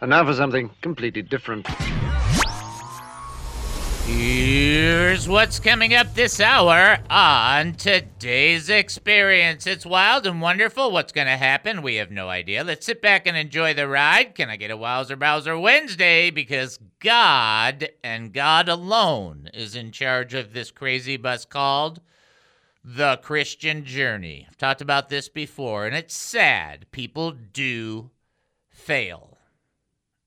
And now for something completely different. Here's what's coming up this hour on today's experience. It's wild and wonderful. What's going to happen? We have no idea. Let's sit back and enjoy the ride. Can I get a Wowzer Bowser Wednesday? Because God and God alone is in charge of this crazy bus called the Christian Journey. I've talked about this before, and it's sad. People do fail,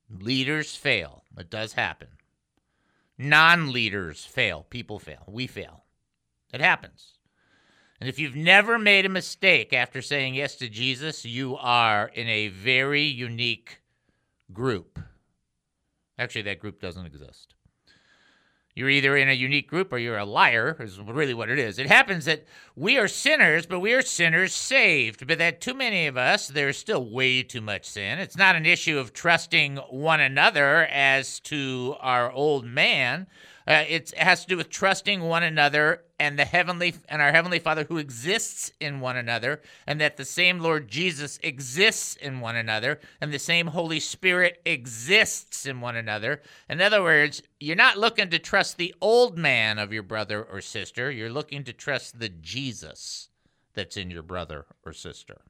leaders fail. It does happen. Non leaders fail. People fail. We fail. It happens. And if you've never made a mistake after saying yes to Jesus, you are in a very unique group. Actually, that group doesn't exist. You're either in a unique group or you're a liar, is really what it is. It happens that we are sinners, but we are sinners saved. But that too many of us, there's still way too much sin. It's not an issue of trusting one another as to our old man. Uh, it has to do with trusting one another and the heavenly and our heavenly Father who exists in one another, and that the same Lord Jesus exists in one another, and the same Holy Spirit exists in one another. In other words, you're not looking to trust the old man of your brother or sister. You're looking to trust the Jesus that's in your brother or sister.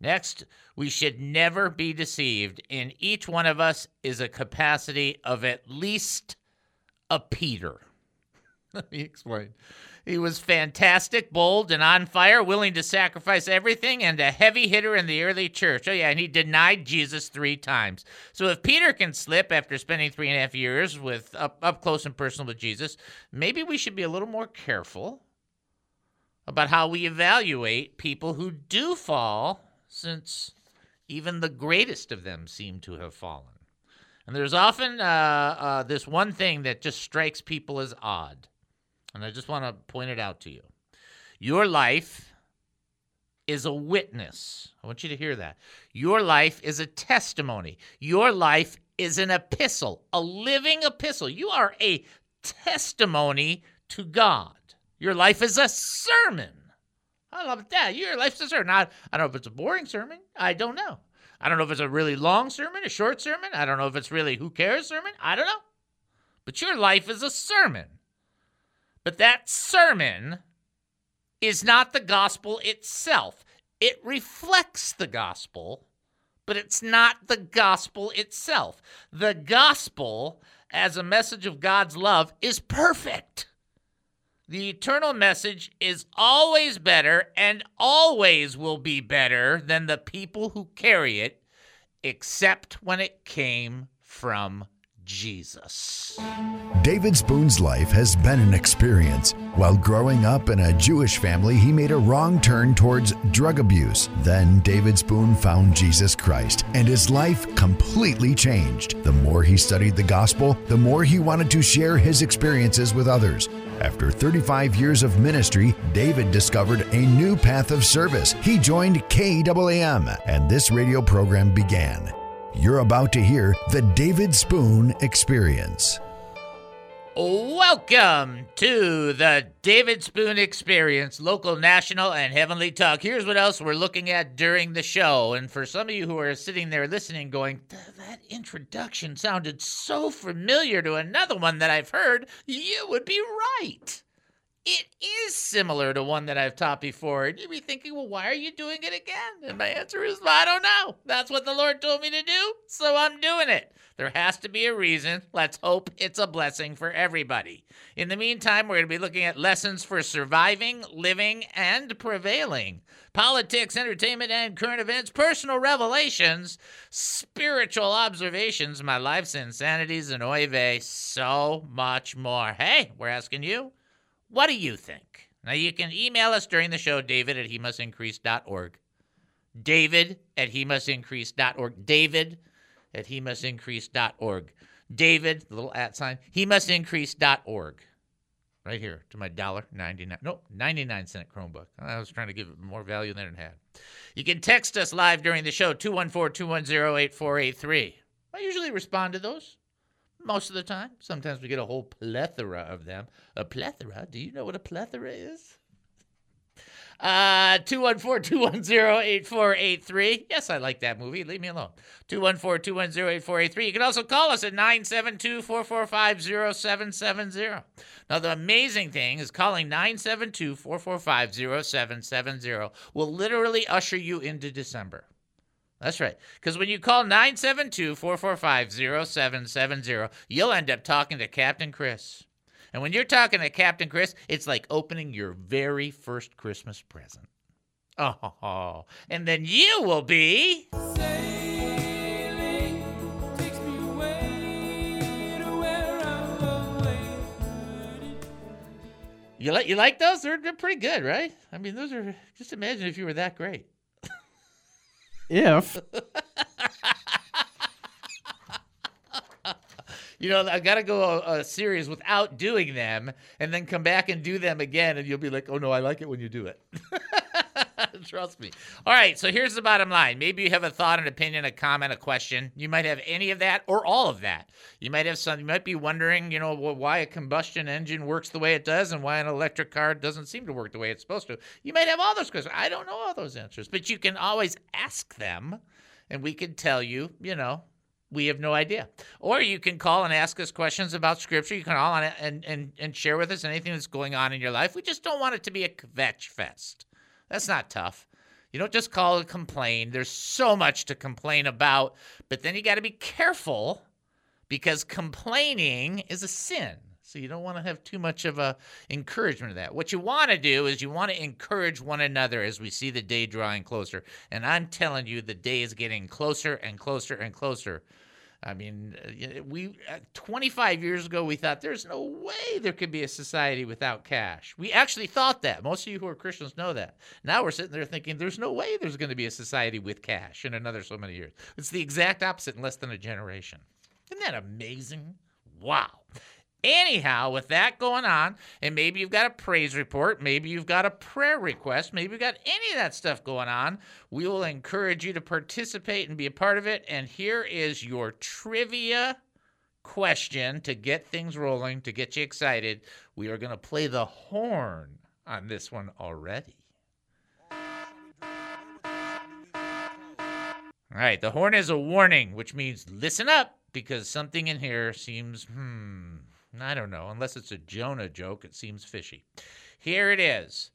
Next, we should never be deceived. In each one of us is a capacity of at least a Peter. Let me explain. He was fantastic, bold, and on fire, willing to sacrifice everything, and a heavy hitter in the early church. Oh, yeah, and he denied Jesus three times. So if Peter can slip after spending three and a half years with up, up close and personal with Jesus, maybe we should be a little more careful about how we evaluate people who do fall, since even the greatest of them seem to have fallen. And there's often uh, uh, this one thing that just strikes people as odd. And I just want to point it out to you. Your life is a witness. I want you to hear that. Your life is a testimony. Your life is an epistle, a living epistle. You are a testimony to God. Your life is a sermon. I love that. Your life's a sermon. I, I don't know if it's a boring sermon. I don't know. I don't know if it's a really long sermon, a short sermon. I don't know if it's really who cares sermon. I don't know. But your life is a sermon. But that sermon is not the gospel itself. It reflects the gospel, but it's not the gospel itself. The gospel, as a message of God's love, is perfect. The eternal message is always better and always will be better than the people who carry it, except when it came from Jesus. David Spoon's life has been an experience. While growing up in a Jewish family, he made a wrong turn towards drug abuse. Then David Spoon found Jesus Christ, and his life completely changed. The more he studied the gospel, the more he wanted to share his experiences with others. After 35 years of ministry, David discovered a new path of service. He joined KAAM, and this radio program began. You're about to hear the David Spoon Experience. Welcome to the David Spoon Experience, local, national, and heavenly talk. Here's what else we're looking at during the show. And for some of you who are sitting there listening, going, that introduction sounded so familiar to another one that I've heard, you would be right. It is similar to one that I've taught before. And you'd be thinking, well, why are you doing it again? And my answer is, I don't know. That's what the Lord told me to do, so I'm doing it. There has to be a reason. Let's hope it's a blessing for everybody. In the meantime, we're going to be looking at lessons for surviving, living, and prevailing. Politics, entertainment, and current events, personal revelations, spiritual observations, my life's insanities, and oy so much more. Hey, we're asking you. What do you think? Now, you can email us during the show, david at he must increase.org. David at he must increase.org. David at he must increase.org. David, the little at sign, he must increase.org. Right here to my dollar ninety nine. No, ninety nine cent Chromebook. I was trying to give it more value than it had. You can text us live during the show 214-210-8483. I usually respond to those most of the time. Sometimes we get a whole plethora of them. A plethora? Do you know what a plethora is? Uh, 214-210-8483. Yes, I like that movie. Leave me alone. 214-210-8483. You can also call us at 972-445-0770. Now, the amazing thing is calling 972-445-0770 will literally usher you into December. That's right. Because when you call 972 445 0770, you'll end up talking to Captain Chris. And when you're talking to Captain Chris, it's like opening your very first Christmas present. Oh, and then you will be. You like you like those? They're, they're pretty good, right? I mean, those are just imagine if you were that great. If You know, I got to go a, a, series without doing them and then come back and do them again. And you'll be like, oh, no, I like it when you do it. Trust me. All right. So here's the bottom line. Maybe you have a thought, an opinion, a comment, a question. You might have any of that or all of that. You might have some, you might be wondering, you know, why a combustion engine works the way it does and why an electric car doesn't seem to work the way it's supposed to. You might have all those questions. I don't know all those answers, but you can always ask them and we can tell you, you know, we have no idea. Or you can call and ask us questions about scripture. You can all and, and, and share with us anything that's going on in your life. We just don't want it to be a kvetch fest. That's not tough. You don't just call and complain. There's so much to complain about, but then you got to be careful because complaining is a sin. So you don't want to have too much of a encouragement of that. What you want to do is you want to encourage one another as we see the day drawing closer. And I'm telling you, the day is getting closer and closer and closer. I mean, uh, we uh, 25 years ago we thought there's no way there could be a society without cash. We actually thought that. Most of you who are Christians know that. Now we're sitting there thinking there's no way there's going to be a society with cash in another so many years. It's the exact opposite in less than a generation. Isn't that amazing? Wow. Anyhow, with that going on, and maybe you've got a praise report, maybe you've got a prayer request, maybe you've got any of that stuff going on, we will encourage you to participate and be a part of it. And here is your trivia question to get things rolling, to get you excited. We are going to play the horn on this one already. All right, the horn is a warning, which means listen up because something in here seems, hmm, I don't know. Unless it's a Jonah joke, it seems fishy. Here it is.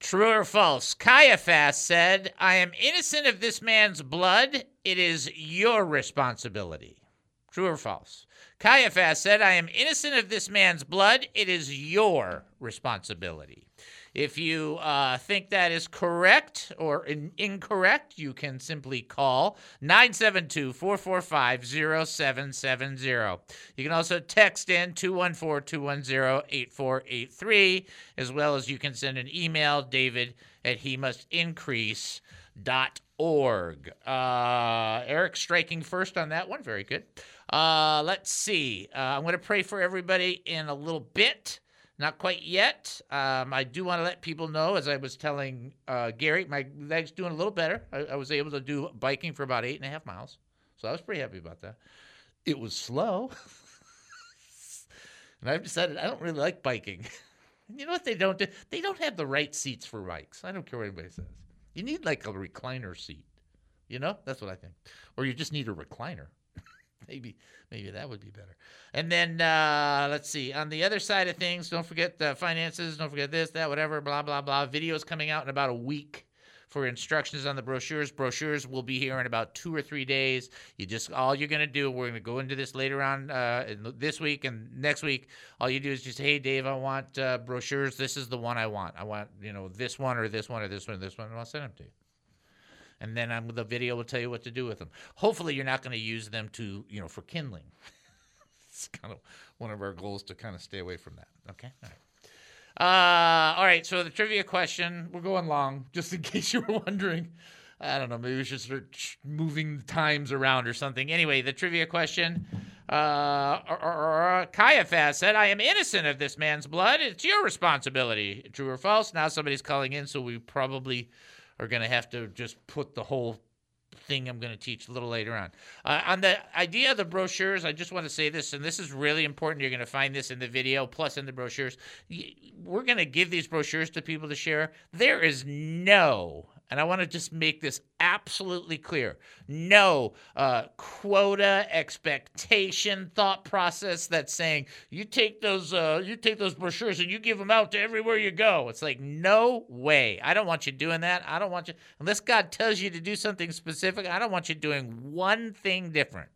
True or false? Caiaphas said, I am innocent of this man's blood. It is your responsibility. True or false? Caiaphas said, I am innocent of this man's blood. It is your responsibility. If you uh, think that is correct or in- incorrect, you can simply call 972 445 0770. You can also text in 214 210 8483, as well as you can send an email, david at he must increase dot org. Uh, Eric striking first on that one. Very good. Uh, let's see. Uh, I'm going to pray for everybody in a little bit. Not quite yet. Um, I do want to let people know, as I was telling uh, Gary, my leg's doing a little better. I, I, was able to do biking for about eight and a half miles. So I was pretty happy about that. It was slow. and I've decided I don't really like biking. you know what they don't do? They don't have the right seats for bikes. I don't care what anybody says. You need like a recliner seat. You know? That's what I think. Or you just need a recliner maybe maybe that would be better. And then uh, let's see. On the other side of things, don't forget the finances. Don't forget this, that, whatever. Blah blah blah. Videos coming out in about a week for instructions on the brochures. Brochures will be here in about two or three days. You just all you're gonna do. We're gonna go into this later on uh, this week and next week. All you do is just, hey Dave, I want uh, brochures. This is the one I want. I want you know this one or this one or this one or this one, and I'll send them to you and then I'm, the video will tell you what to do with them. Hopefully, you're not going to use them to, you know, for kindling. it's kind of one of our goals to kind of stay away from that. Okay. All right. Uh, all right. So the trivia question, we're going long, just in case you were wondering. I don't know. Maybe we should start moving times around or something. Anyway, the trivia question. Uh, Caiaphas said, I am innocent of this man's blood. It's your responsibility. True or false? Now somebody's calling in, so we probably are going to have to just put the whole thing I'm going to teach a little later on. Uh, on the idea of the brochures, I just want to say this, and this is really important. You're going to find this in the video, plus in the brochures. We're going to give these brochures to people to share. There is no and I want to just make this absolutely clear no uh, quota expectation thought process that's saying you take those uh, you take those brochures and you give them out to everywhere you go it's like no way i don't want you doing that i don't want you unless god tells you to do something specific i don't want you doing one thing different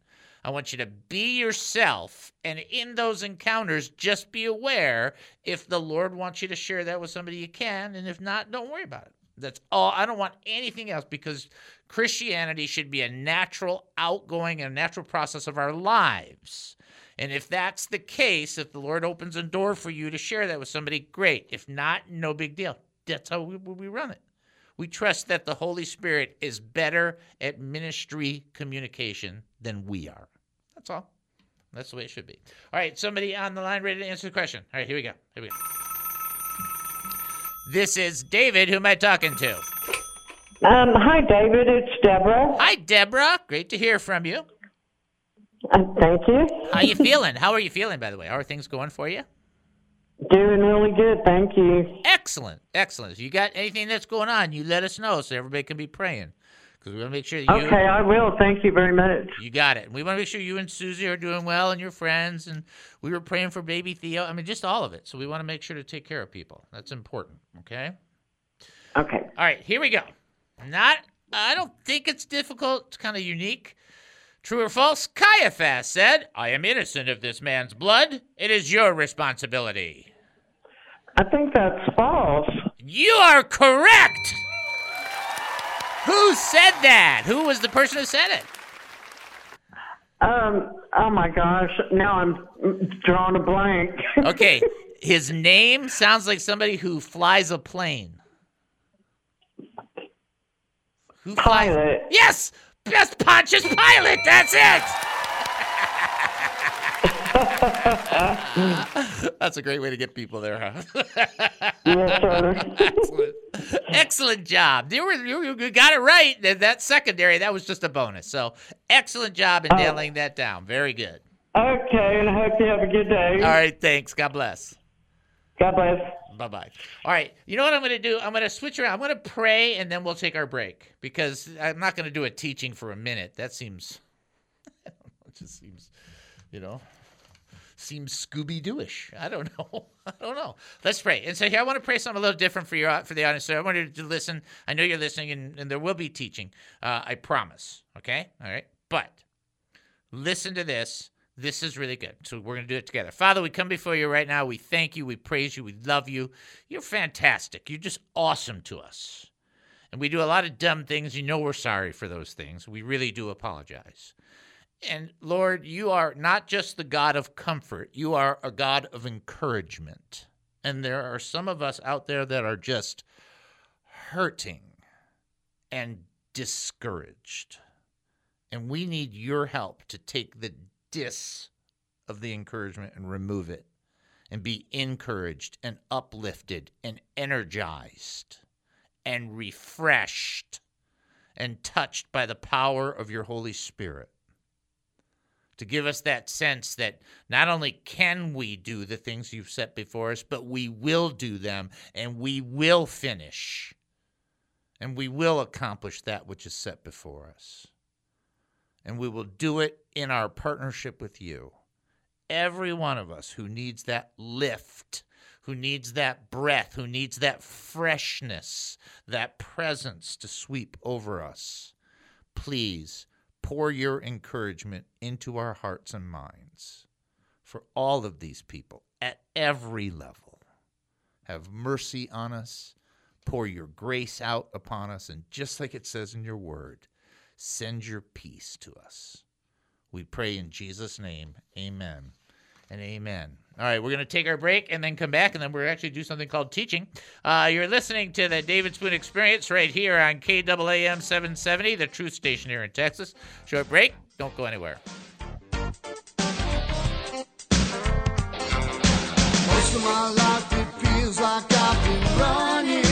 I want you to be yourself. And in those encounters, just be aware if the Lord wants you to share that with somebody, you can. And if not, don't worry about it. That's all. I don't want anything else because Christianity should be a natural outgoing and a natural process of our lives. And if that's the case, if the Lord opens a door for you to share that with somebody, great. If not, no big deal. That's how we, we run it. We trust that the Holy Spirit is better at ministry communication than we are. That's all. That's the way it should be. All right, somebody on the line ready to answer the question. All right, here we go. Here we go. This is David. Who am I talking to? Um, hi, David. It's Deborah. Hi, Deborah. Great to hear from you. Uh, thank you. How you feeling? How are you feeling, by the way? How are things going for you? Doing really good. Thank you. Excellent. Excellent. If you got anything that's going on, you let us know so everybody can be praying because we want to make sure you. Okay, I will. Thank you very much. You got it. We want to make sure you and Susie are doing well and your friends. And we were praying for baby Theo. I mean, just all of it. So we want to make sure to take care of people. That's important. Okay. Okay. All right. Here we go. Not. I don't think it's difficult. It's kind of unique. True or false? Caiaphas said, I am innocent of this man's blood. It is your responsibility. I think that's false. You are correct. Who said that? Who was the person who said it? Um. Oh my gosh. Now I'm drawing a blank. okay. His name sounds like somebody who flies a plane. Who flies? Pilot. Yes. Yes, Pontius Pilate. That's it. That's a great way to get people there, huh? yes. Excellent. Excellent job. You, were, you, you got it right. That secondary, that was just a bonus. So excellent job in oh. nailing that down. Very good. Okay, and I hope you have a good day. All right, thanks. God bless. God bless. Bye bye. All right. You know what I'm going to do? I'm going to switch around. I'm going to pray and then we'll take our break because I'm not going to do a teaching for a minute. That seems, it just seems, you know, seems Scooby Dooish. I don't know. I don't know. Let's pray. And so here I want to pray something a little different for your for the audience. So I wanted to listen. I know you're listening, and, and there will be teaching. Uh, I promise. Okay. All right. But listen to this. This is really good. So we're going to do it together. Father, we come before you right now. We thank you. We praise you. We love you. You're fantastic. You're just awesome to us. And we do a lot of dumb things. You know we're sorry for those things. We really do apologize. And Lord, you are not just the God of comfort, you are a God of encouragement. And there are some of us out there that are just hurting and discouraged. And we need your help to take the dis of the encouragement and remove it and be encouraged and uplifted and energized and refreshed and touched by the power of your Holy Spirit to give us that sense that not only can we do the things you've set before us, but we will do them and we will finish and we will accomplish that which is set before us. And we will do it in our partnership with you. Every one of us who needs that lift, who needs that breath, who needs that freshness, that presence to sweep over us, please pour your encouragement into our hearts and minds for all of these people at every level. Have mercy on us. Pour your grace out upon us. And just like it says in your word, send your peace to us. We pray in Jesus' name. Amen and amen. All right, we're going to take our break and then come back, and then we're actually do something called teaching. Uh, you're listening to the David Spoon Experience right here on KAAM 770, the truth station here in Texas. Short break. Don't go anywhere. Most of my life it feels like I've been running.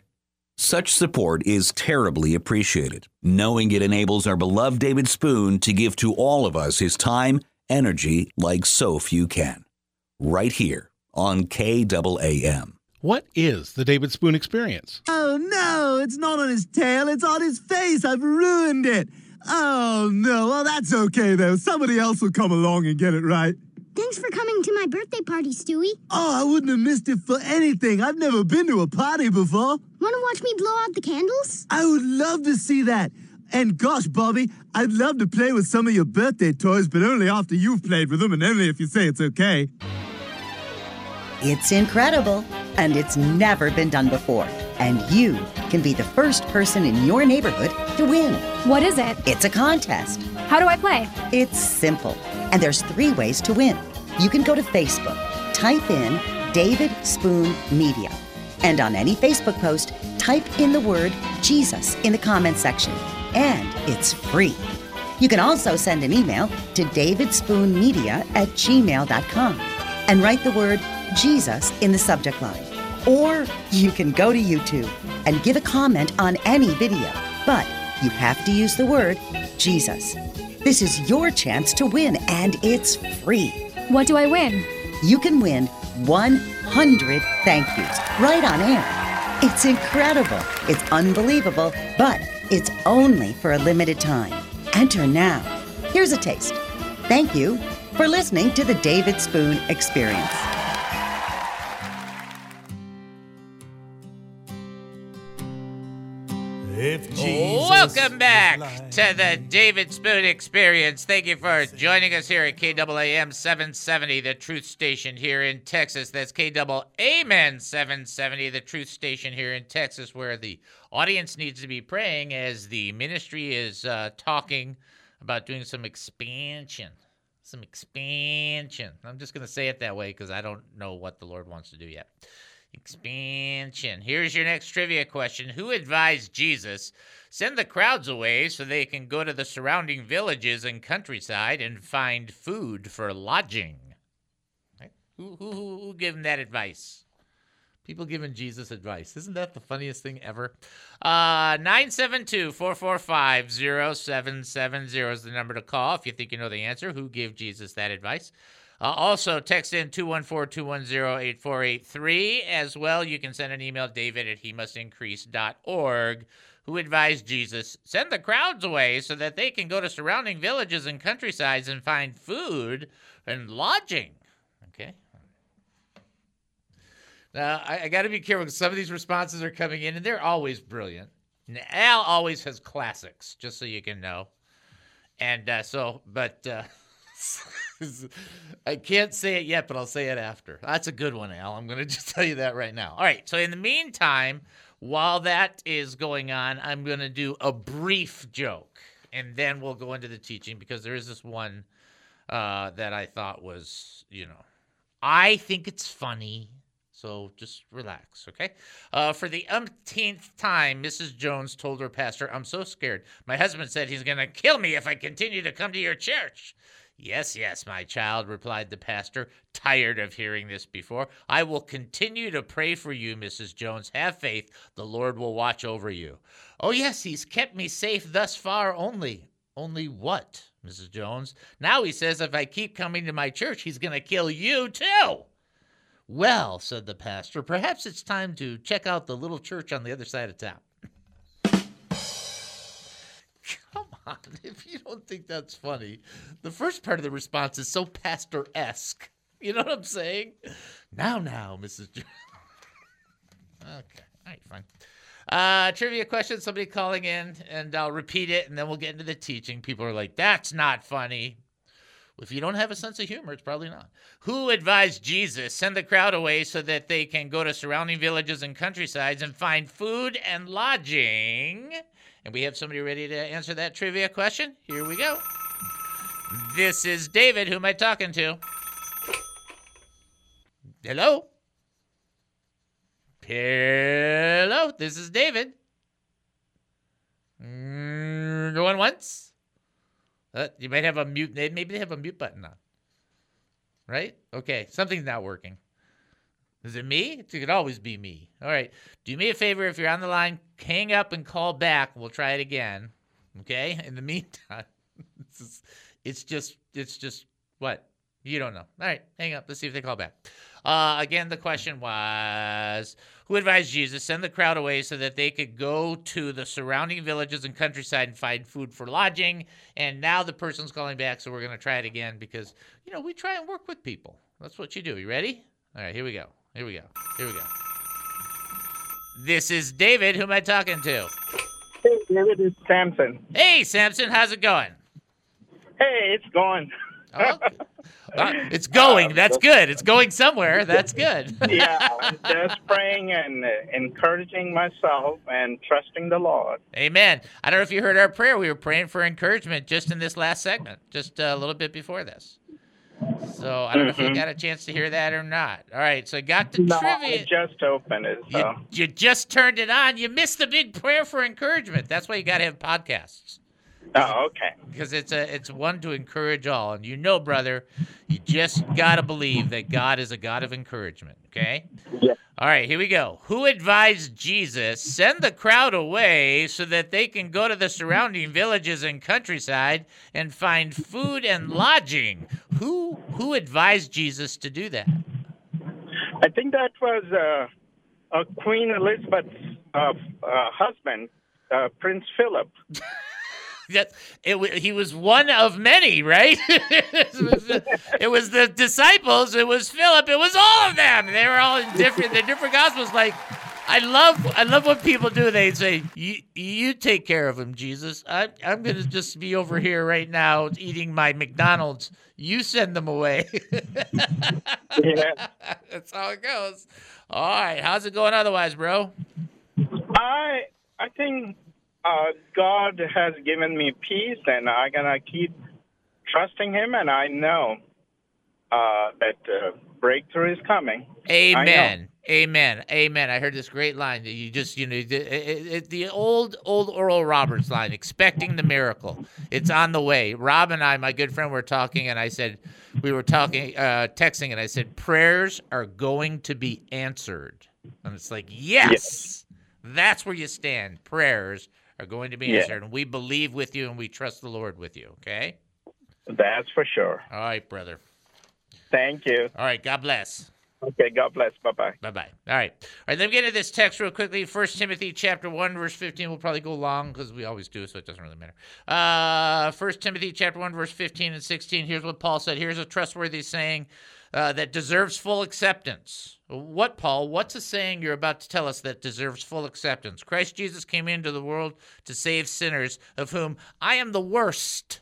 Such support is terribly appreciated, knowing it enables our beloved David Spoon to give to all of us his time, energy like so few can. Right here on KAAM. What is the David Spoon experience? Oh no, it's not on his tail, it's on his face. I've ruined it. Oh no, well, that's okay though. Somebody else will come along and get it right. Thanks for coming to my birthday party, Stewie. Oh, I wouldn't have missed it for anything. I've never been to a party before. Want to watch me blow out the candles? I would love to see that. And gosh, Bobby, I'd love to play with some of your birthday toys, but only after you've played with them and only if you say it's okay. It's incredible, and it's never been done before. And you can be the first person in your neighborhood to win. What is it? It's a contest. How do I play? It's simple. And there's three ways to win. You can go to Facebook, type in David Spoon Media, and on any Facebook post, type in the word Jesus in the comments section, and it's free. You can also send an email to davidspoonmedia at gmail.com and write the word Jesus in the subject line. Or you can go to YouTube and give a comment on any video, but you have to use the word Jesus. This is your chance to win, and it's free. What do I win? You can win 100 thank yous right on air. It's incredible. It's unbelievable, but it's only for a limited time. Enter now. Here's a taste. Thank you for listening to the David Spoon Experience. Welcome back to the David Spoon Experience. Thank you for joining us here at KAAM 770, the truth station here in Texas. That's KAAM 770, the truth station here in Texas, where the audience needs to be praying as the ministry is uh, talking about doing some expansion. Some expansion. I'm just going to say it that way because I don't know what the Lord wants to do yet. Expansion. Here's your next trivia question Who advised Jesus send the crowds away so they can go to the surrounding villages and countryside and find food for lodging? Who, who, who, gave him that advice? People giving Jesus advice. Isn't that the funniest thing ever? Uh, 972 445 0770 is the number to call if you think you know the answer. Who gave Jesus that advice? Uh, also, text in 214-210-8483. As well, you can send an email, david at he must who advised Jesus, send the crowds away so that they can go to surrounding villages and countrysides and find food and lodging. Okay? Now, I, I got to be careful because some of these responses are coming in, and they're always brilliant. And Al always has classics, just so you can know. And uh, so, but... Uh, I can't say it yet, but I'll say it after. That's a good one, Al. I'm going to just tell you that right now. All right. So, in the meantime, while that is going on, I'm going to do a brief joke and then we'll go into the teaching because there is this one uh, that I thought was, you know, I think it's funny. So just relax, okay? Uh, for the umpteenth time, Mrs. Jones told her pastor, I'm so scared. My husband said he's going to kill me if I continue to come to your church. Yes, yes, my child, replied the pastor, tired of hearing this before. I will continue to pray for you, Mrs. Jones. Have faith. The Lord will watch over you. Oh, yes, he's kept me safe thus far only. Only what, Mrs. Jones? Now he says if I keep coming to my church, he's going to kill you too. Well, said the pastor, perhaps it's time to check out the little church on the other side of town. On, if you don't think that's funny, the first part of the response is so pastor esque. You know what I'm saying? Now, now, Mrs. Okay, all right, fine. Uh, trivia question, somebody calling in, and I'll repeat it, and then we'll get into the teaching. People are like, that's not funny. If you don't have a sense of humor, it's probably not. Who advised Jesus send the crowd away so that they can go to surrounding villages and countrysides and find food and lodging? And we have somebody ready to answer that trivia question. Here we go. This is David. Who am I talking to? Hello? Hello, this is David. Mm, going once? Uh, you might have a mute. Maybe they have a mute button on. Right? Okay, something's not working. Is it me? It could always be me. All right. Do me a favor if you're on the line, hang up and call back. We'll try it again. Okay? In the meantime, it's just, it's just, it's just what? You don't know. All right, hang up. Let's see if they call back. Uh, again, the question was Who advised Jesus send the crowd away so that they could go to the surrounding villages and countryside and find food for lodging? And now the person's calling back, so we're going to try it again because, you know, we try and work with people. That's what you do. You ready? All right, here we go. Here we go. Here we go. This is David. Who am I talking to? Hey, David, it's Samson. Hey, Samson. How's it going? Hey, it's going. Oh, uh, it's going. That's good. It's going somewhere. That's good. yeah, I'm just praying and uh, encouraging myself and trusting the Lord. Amen. I don't know if you heard our prayer. We were praying for encouragement just in this last segment, just a little bit before this. So I don't know if you mm-hmm. got a chance to hear that or not. All right, so I got the no, trivia. I just opened it. So. You, you just turned it on. You missed the big prayer for encouragement. That's why you got to have podcasts. Oh, okay. Because it's a it's one to encourage all, and you know, brother, you just gotta believe that God is a God of encouragement. Okay. Yeah. All right, here we go. Who advised Jesus send the crowd away so that they can go to the surrounding villages and countryside and find food and lodging? Who who advised Jesus to do that? I think that was uh, uh, Queen Elizabeth's uh, husband, uh, Prince Philip. that it, he was one of many, right? it, was the, it, was the, disciples. It was Philip. It was all of them. They were all in different. the different gospels. Like, I love, I love what people do. They say, "You, you take care of him, Jesus. I, I'm gonna just be over here right now eating my McDonald's. You send them away." yeah, that's how it goes. All right, how's it going otherwise, bro? I, I think uh, God has given me peace, and I'm gonna keep trusting Him, and I know uh, that uh, breakthrough is coming. Amen. Amen. Amen. I heard this great line that you just, you know, the, the old, old Oral Roberts line, expecting the miracle. It's on the way. Rob and I, my good friend, were talking, and I said, we were talking, uh, texting, and I said, prayers are going to be answered. And it's like, yes, yes. that's where you stand. Prayers are going to be yeah. answered. And we believe with you and we trust the Lord with you, okay? That's for sure. All right, brother. Thank you. All right, God bless. Okay, God bless. Bye bye. Bye bye. All right. All right, let me get into this text real quickly. First Timothy chapter 1, verse 15. We'll probably go long because we always do, so it doesn't really matter. Uh First Timothy chapter 1, verse 15 and 16. Here's what Paul said. Here's a trustworthy saying uh, that deserves full acceptance. What, Paul? What's a saying you're about to tell us that deserves full acceptance? Christ Jesus came into the world to save sinners, of whom I am the worst.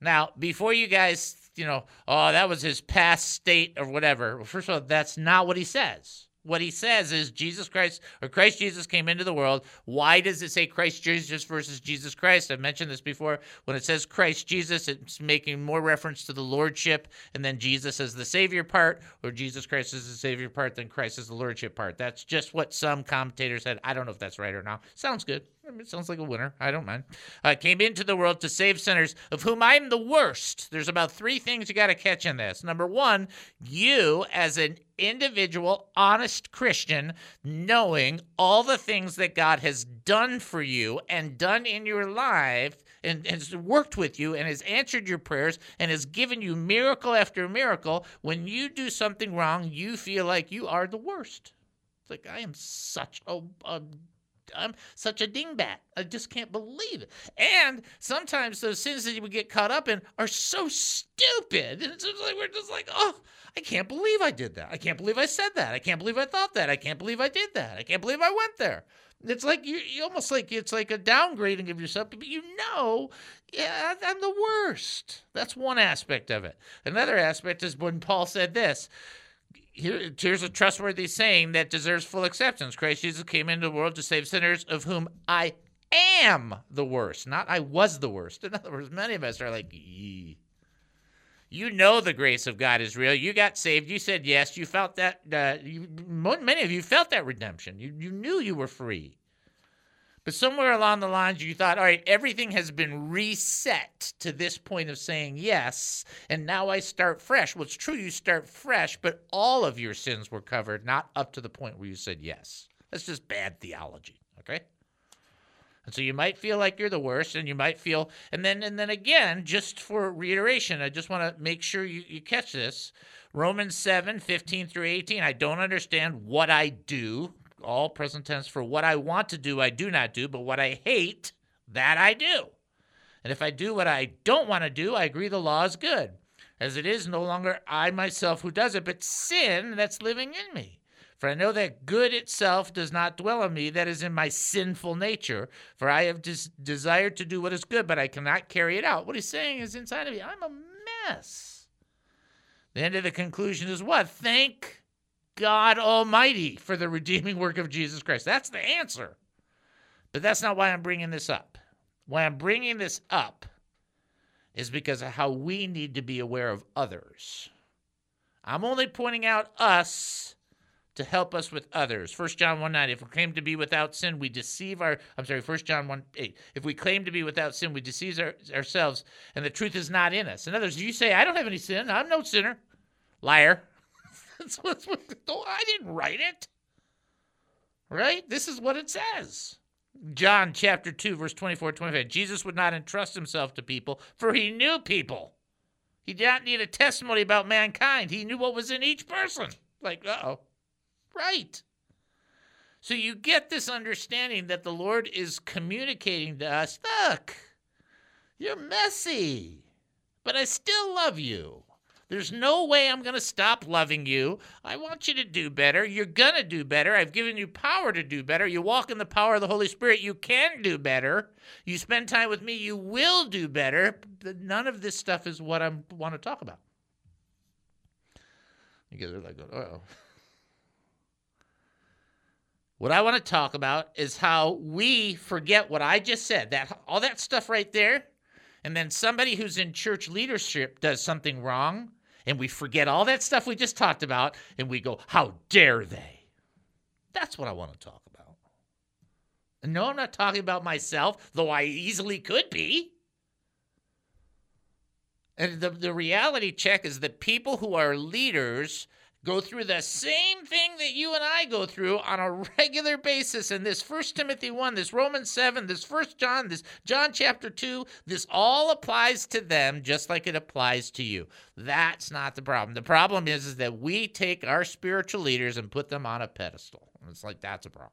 Now, before you guys, you know, oh, that was his past state or whatever, well, first of all, that's not what he says. What he says is Jesus Christ or Christ Jesus came into the world. Why does it say Christ Jesus versus Jesus Christ? I've mentioned this before. When it says Christ Jesus, it's making more reference to the Lordship and then Jesus as the Savior part, or Jesus Christ as the Savior part, than Christ as the Lordship part. That's just what some commentators said. I don't know if that's right or not. Sounds good. I it sounds like a winner. I don't mind. Uh, came into the world to save sinners, of whom I'm the worst. There's about three things you got to catch in this. Number one, you as an individual, honest Christian, knowing all the things that God has done for you and done in your life and has worked with you and has answered your prayers and has given you miracle after miracle. When you do something wrong, you feel like you are the worst. It's like, I am such a, a I'm such a dingbat. I just can't believe it. And sometimes those sins that we get caught up in are so stupid. And it's just like we're just like, oh, I can't believe I did that. I can't believe I said that. I can't believe I thought that. I can't believe I did that. I can't believe I went there. It's like you, you almost like it's like a downgrading of yourself, but you know, yeah, I'm the worst. That's one aspect of it. Another aspect is when Paul said this here, here's a trustworthy saying that deserves full acceptance. Christ Jesus came into the world to save sinners, of whom I am the worst, not I was the worst. In other words, many of us are like, Yee. you know the grace of God is real. You got saved. You said yes. You felt that. Uh, you, many of you felt that redemption. You, you knew you were free. But somewhere along the lines, you thought, all right, everything has been reset to this point of saying yes, and now I start fresh. Well, it's true, you start fresh, but all of your sins were covered, not up to the point where you said yes. That's just bad theology, okay? And so you might feel like you're the worst, and you might feel, and then and then again, just for reiteration, I just want to make sure you, you catch this. Romans 7, 15 through 18. I don't understand what I do all present tense for what I want to do, I do not do, but what I hate, that I do. And if I do what I don't want to do, I agree the law is good. As it is, no longer I myself who does it, but sin that's living in me. For I know that good itself does not dwell in me, that is in my sinful nature. For I have des- desired to do what is good, but I cannot carry it out. What he's saying is inside of me, I'm a mess. The end of the conclusion is what? Thank God Almighty for the redeeming work of Jesus Christ. That's the answer. But that's not why I'm bringing this up. Why I'm bringing this up is because of how we need to be aware of others. I'm only pointing out us to help us with others. 1 John 1 9, if we claim to be without sin, we deceive our, I'm sorry, 1 John 1 8, if we claim to be without sin, we deceive our, ourselves, and the truth is not in us. In other words, you say, I don't have any sin, I'm no sinner. Liar. Oh, I didn't write it. Right? This is what it says. John chapter 2, verse 24 25. Jesus would not entrust himself to people, for he knew people. He did not need a testimony about mankind. He knew what was in each person. Like, oh. Right. So you get this understanding that the Lord is communicating to us look, you're messy, but I still love you. There's no way I'm going to stop loving you. I want you to do better. You're going to do better. I've given you power to do better. You walk in the power of the Holy Spirit. You can do better. You spend time with me. You will do better. None of this stuff is what I want to talk about. You guys are like, oh. What I want to talk about is how we forget what I just said. That all that stuff right there, and then somebody who's in church leadership does something wrong, and we forget all that stuff we just talked about and we go, How dare they? That's what I want to talk about. And no, I'm not talking about myself, though I easily could be. And the, the reality check is that people who are leaders go through the same thing that you and I go through on a regular basis. And this First Timothy 1, this Romans 7, this First John, this John chapter 2, this all applies to them just like it applies to you. That's not the problem. The problem is, is that we take our spiritual leaders and put them on a pedestal. It's like that's a problem.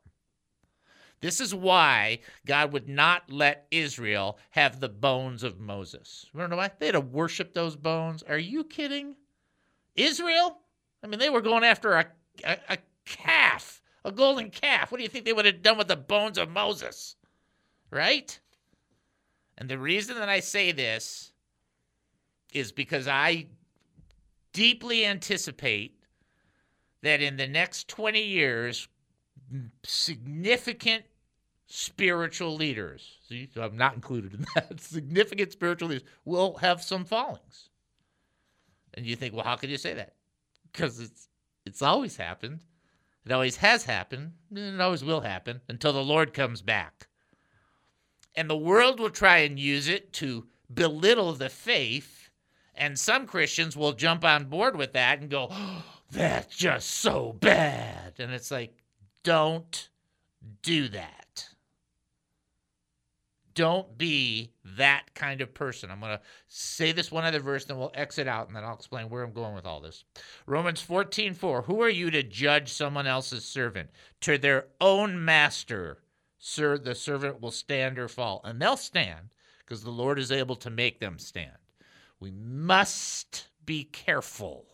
This is why God would not let Israel have the bones of Moses. You know why? They had to worship those bones. Are you kidding? Israel? I mean, they were going after a, a, a calf, a golden calf. What do you think they would have done with the bones of Moses? Right? And the reason that I say this is because I deeply anticipate that in the next 20 years, significant spiritual leaders, see, so I'm not included in that, significant spiritual leaders will have some fallings. And you think, well, how could you say that? Because it's it's always happened. It always has happened, and it always will happen until the Lord comes back. and the world will try and use it to belittle the faith. And some Christians will jump on board with that and go, oh, that's just so bad. And it's like, don't do that. Don't be that kind of person. I'm going to say this one other verse, then we'll exit out, and then I'll explain where I'm going with all this. Romans 14 4. Who are you to judge someone else's servant? To their own master, sir, the servant will stand or fall. And they'll stand because the Lord is able to make them stand. We must be careful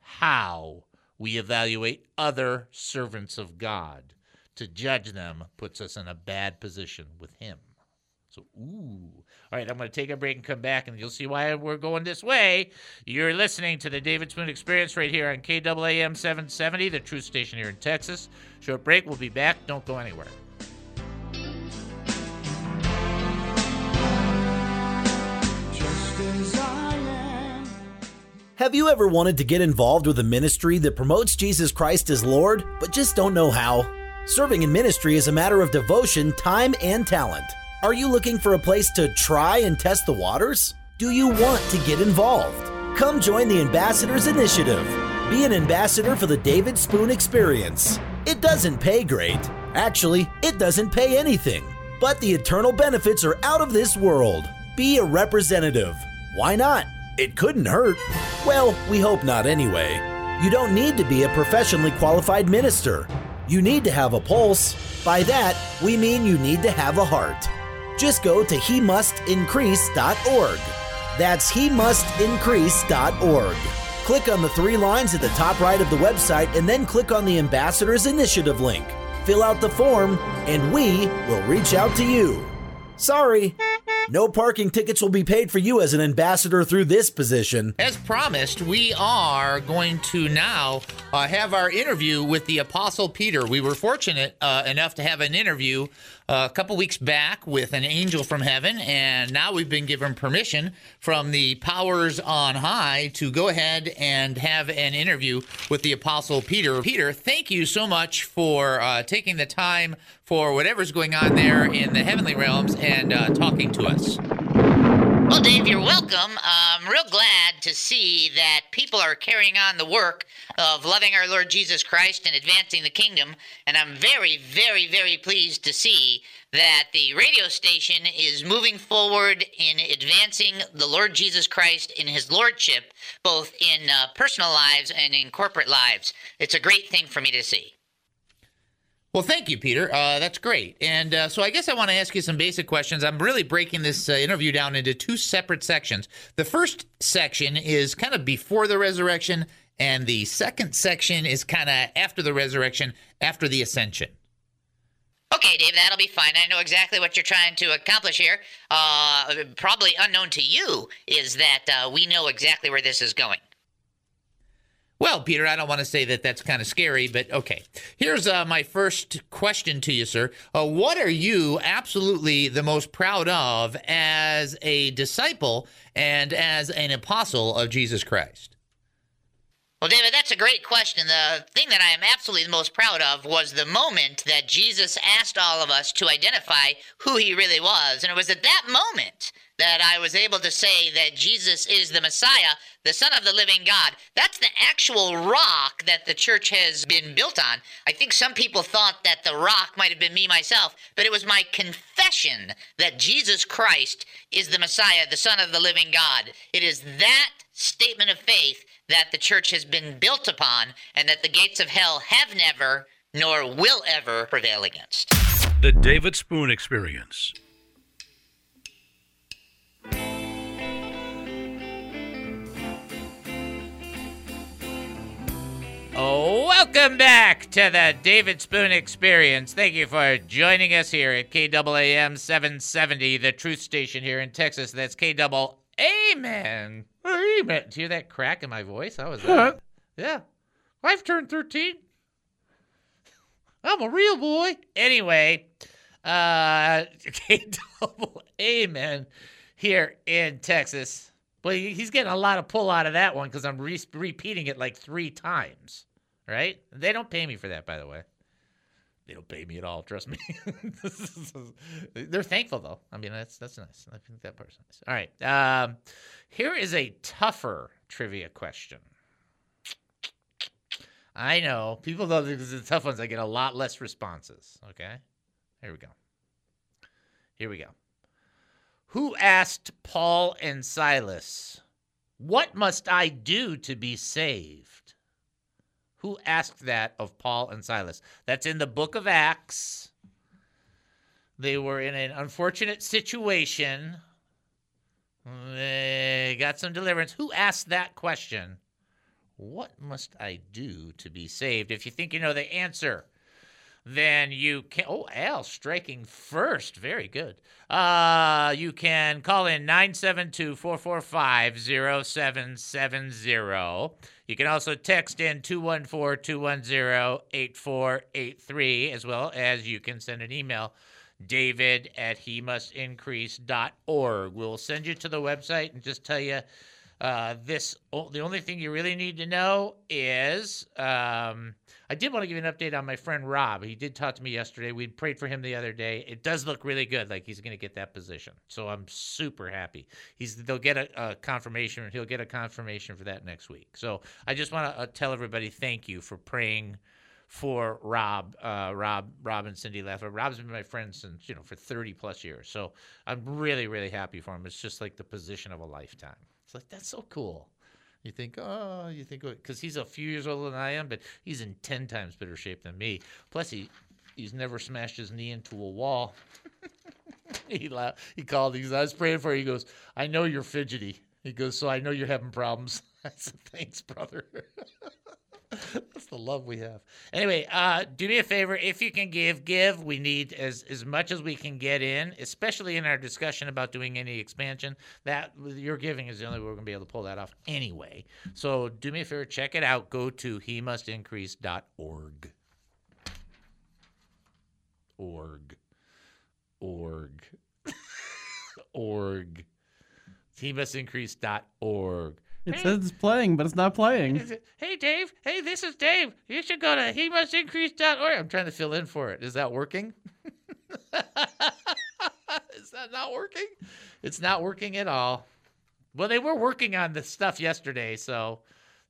how we evaluate other servants of God. To judge them puts us in a bad position with Him. So, ooh. All right, I'm going to take a break and come back, and you'll see why we're going this way. You're listening to the David Spoon Experience right here on KAAM 770, the truth station here in Texas. Short break. We'll be back. Don't go anywhere. Have you ever wanted to get involved with a ministry that promotes Jesus Christ as Lord, but just don't know how? Serving in ministry is a matter of devotion, time, and talent. Are you looking for a place to try and test the waters? Do you want to get involved? Come join the Ambassadors Initiative. Be an ambassador for the David Spoon Experience. It doesn't pay great. Actually, it doesn't pay anything. But the eternal benefits are out of this world. Be a representative. Why not? It couldn't hurt. Well, we hope not anyway. You don't need to be a professionally qualified minister. You need to have a pulse. By that, we mean you need to have a heart. Just go to he mustincrease.org. That's he mustincrease.org. Click on the three lines at the top right of the website and then click on the Ambassadors Initiative link. Fill out the form, and we will reach out to you. Sorry. No parking tickets will be paid for you as an ambassador through this position. As promised, we are going to now uh, have our interview with the Apostle Peter. We were fortunate uh, enough to have an interview a couple weeks back with an angel from heaven, and now we've been given permission from the powers on high to go ahead and have an interview with the Apostle Peter. Peter, thank you so much for uh, taking the time for whatever's going on there in the heavenly realms and uh, talking to us. Well, Dave, you're welcome. I'm real glad to see that people are carrying on the work of loving our Lord Jesus Christ and advancing the kingdom. And I'm very, very, very pleased to see that the radio station is moving forward in advancing the Lord Jesus Christ in his lordship, both in uh, personal lives and in corporate lives. It's a great thing for me to see. Well, thank you, Peter. Uh, that's great. And uh, so I guess I want to ask you some basic questions. I'm really breaking this uh, interview down into two separate sections. The first section is kind of before the resurrection, and the second section is kind of after the resurrection, after the ascension. Okay, Dave, that'll be fine. I know exactly what you're trying to accomplish here. Uh, probably unknown to you is that uh, we know exactly where this is going. Well, Peter, I don't want to say that that's kind of scary, but okay. Here's uh, my first question to you, sir. Uh, what are you absolutely the most proud of as a disciple and as an apostle of Jesus Christ? Well, David, that's a great question. The thing that I am absolutely the most proud of was the moment that Jesus asked all of us to identify who he really was. And it was at that moment that I was able to say that Jesus is the Messiah, the Son of the living God. That's the actual rock that the church has been built on. I think some people thought that the rock might have been me myself, but it was my confession that Jesus Christ is the Messiah, the Son of the living God. It is that statement of faith that the church has been built upon and that the gates of hell have never nor will ever prevail against. The David Spoon Experience. Welcome back to the David Spoon Experience. Thank you for joining us here at KAAM 770, the truth station here in Texas. That's KAAM. Amen. Amen. Do you hear that crack in my voice? How was that? yeah. I've turned 13. I'm a real boy. Anyway, uh, KAAM. Here in Texas. But he's getting a lot of pull out of that one because I'm re- repeating it like three times right? They don't pay me for that, by the way. They don't pay me at all. Trust me. They're thankful though. I mean, that's that's nice. I think that part's nice. All right. Um, here is a tougher trivia question. I know people know this is the tough ones. I get a lot less responses. Okay. Here we go. Here we go. Who asked Paul and Silas, What must I do to be saved? Who asked that of Paul and Silas? That's in the book of Acts. They were in an unfortunate situation. They got some deliverance. Who asked that question? What must I do to be saved? If you think you know the answer, then you can. Oh, Al striking first. Very good. Uh, you can call in 972 445 0770. You can also text in 214 210 8483, as well as you can send an email. David at he must increase.org. We'll send you to the website and just tell you uh, this the only thing you really need to know is um, I did want to give you an update on my friend Rob. He did talk to me yesterday. We prayed for him the other day. It does look really good, like he's going to get that position. So I'm super happy. He's they'll get a, a confirmation. He'll get a confirmation for that next week. So I just want to uh, tell everybody thank you for praying for Rob, uh, Rob, Rob and Cindy Laffer. Rob's been my friend since you know for 30 plus years. So I'm really, really happy for him. It's just like the position of a lifetime. It's like that's so cool. You think, oh, you think, because he's a few years older than I am, but he's in ten times better shape than me. Plus, he he's never smashed his knee into a wall. he laughed. He called. He's. I was praying for. You. He goes, I know you're fidgety. He goes, so I know you're having problems. I said, thanks, brother. That's the love we have. Anyway, uh, do me a favor. If you can give, give. We need as as much as we can get in, especially in our discussion about doing any expansion. That your giving is the only way we're gonna be able to pull that off anyway. So do me a favor, check it out. Go to he must. Org. Org. Org. He must. It says it's playing, but it's not playing. Hey, Dave. Hey, this is Dave. You should go to he must increase.org. I'm trying to fill in for it. Is that working? is that not working? It's not working at all. Well, they were working on this stuff yesterday, so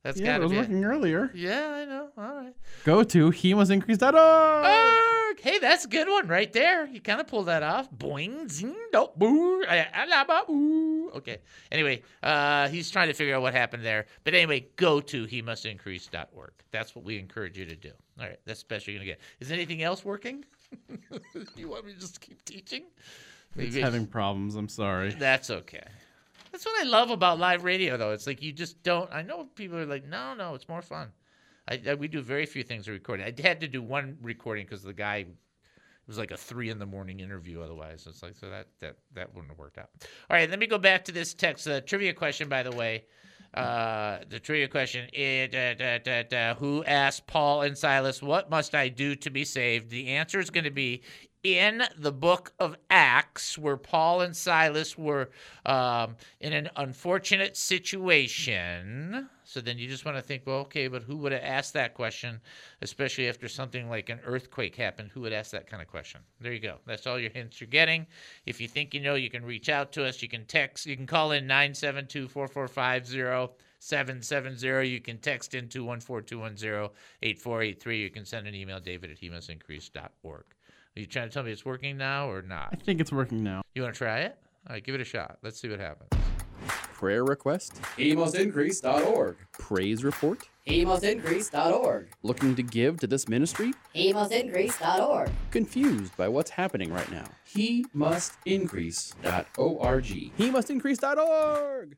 that's yeah, got it was working earlier. Yeah, I know. All right. Go to he must increase.org. Arg! Hey, that's a good one right there. You kind of pulled that off. Boing, zing, do, boo, ah, ah, la, ba, ooh. Okay. Anyway, uh, he's trying to figure out what happened there. But anyway, go to he must increase.org. That's what we encourage you to do. All right. That's the best you're going to get. Is anything else working? you want me to just keep teaching? It's having problems. I'm sorry. That's okay. That's what I love about live radio, though. It's like you just don't. I know people are like, no, no, it's more fun. I, I we do very few things recording. I had to do one recording because the guy was like a three in the morning interview. Otherwise, it's like so that that that wouldn't have worked out. All right, let me go back to this text. The trivia question, by the way. Uh, the trivia question da, da, da, Who asked Paul and Silas, What must I do to be saved? The answer is going to be in the book of Acts, where Paul and Silas were um, in an unfortunate situation. So then you just want to think, well, okay, but who would have asked that question, especially after something like an earthquake happened? Who would ask that kind of question? There you go. That's all your hints you're getting. If you think you know, you can reach out to us. You can text, you can call in 972 445 770. You can text in 214 210 8483. You can send an email, david at he must increase.org. Are you trying to tell me it's working now or not? I think it's working now. You want to try it? All right, give it a shot. Let's see what happens. Prayer request? HeMustIncrease.org. Praise report? HeMustIncrease.org. Looking to give to this ministry? HeMustIncrease.org. Confused by what's happening right now? HeMustIncrease.org. HeMustIncrease.org.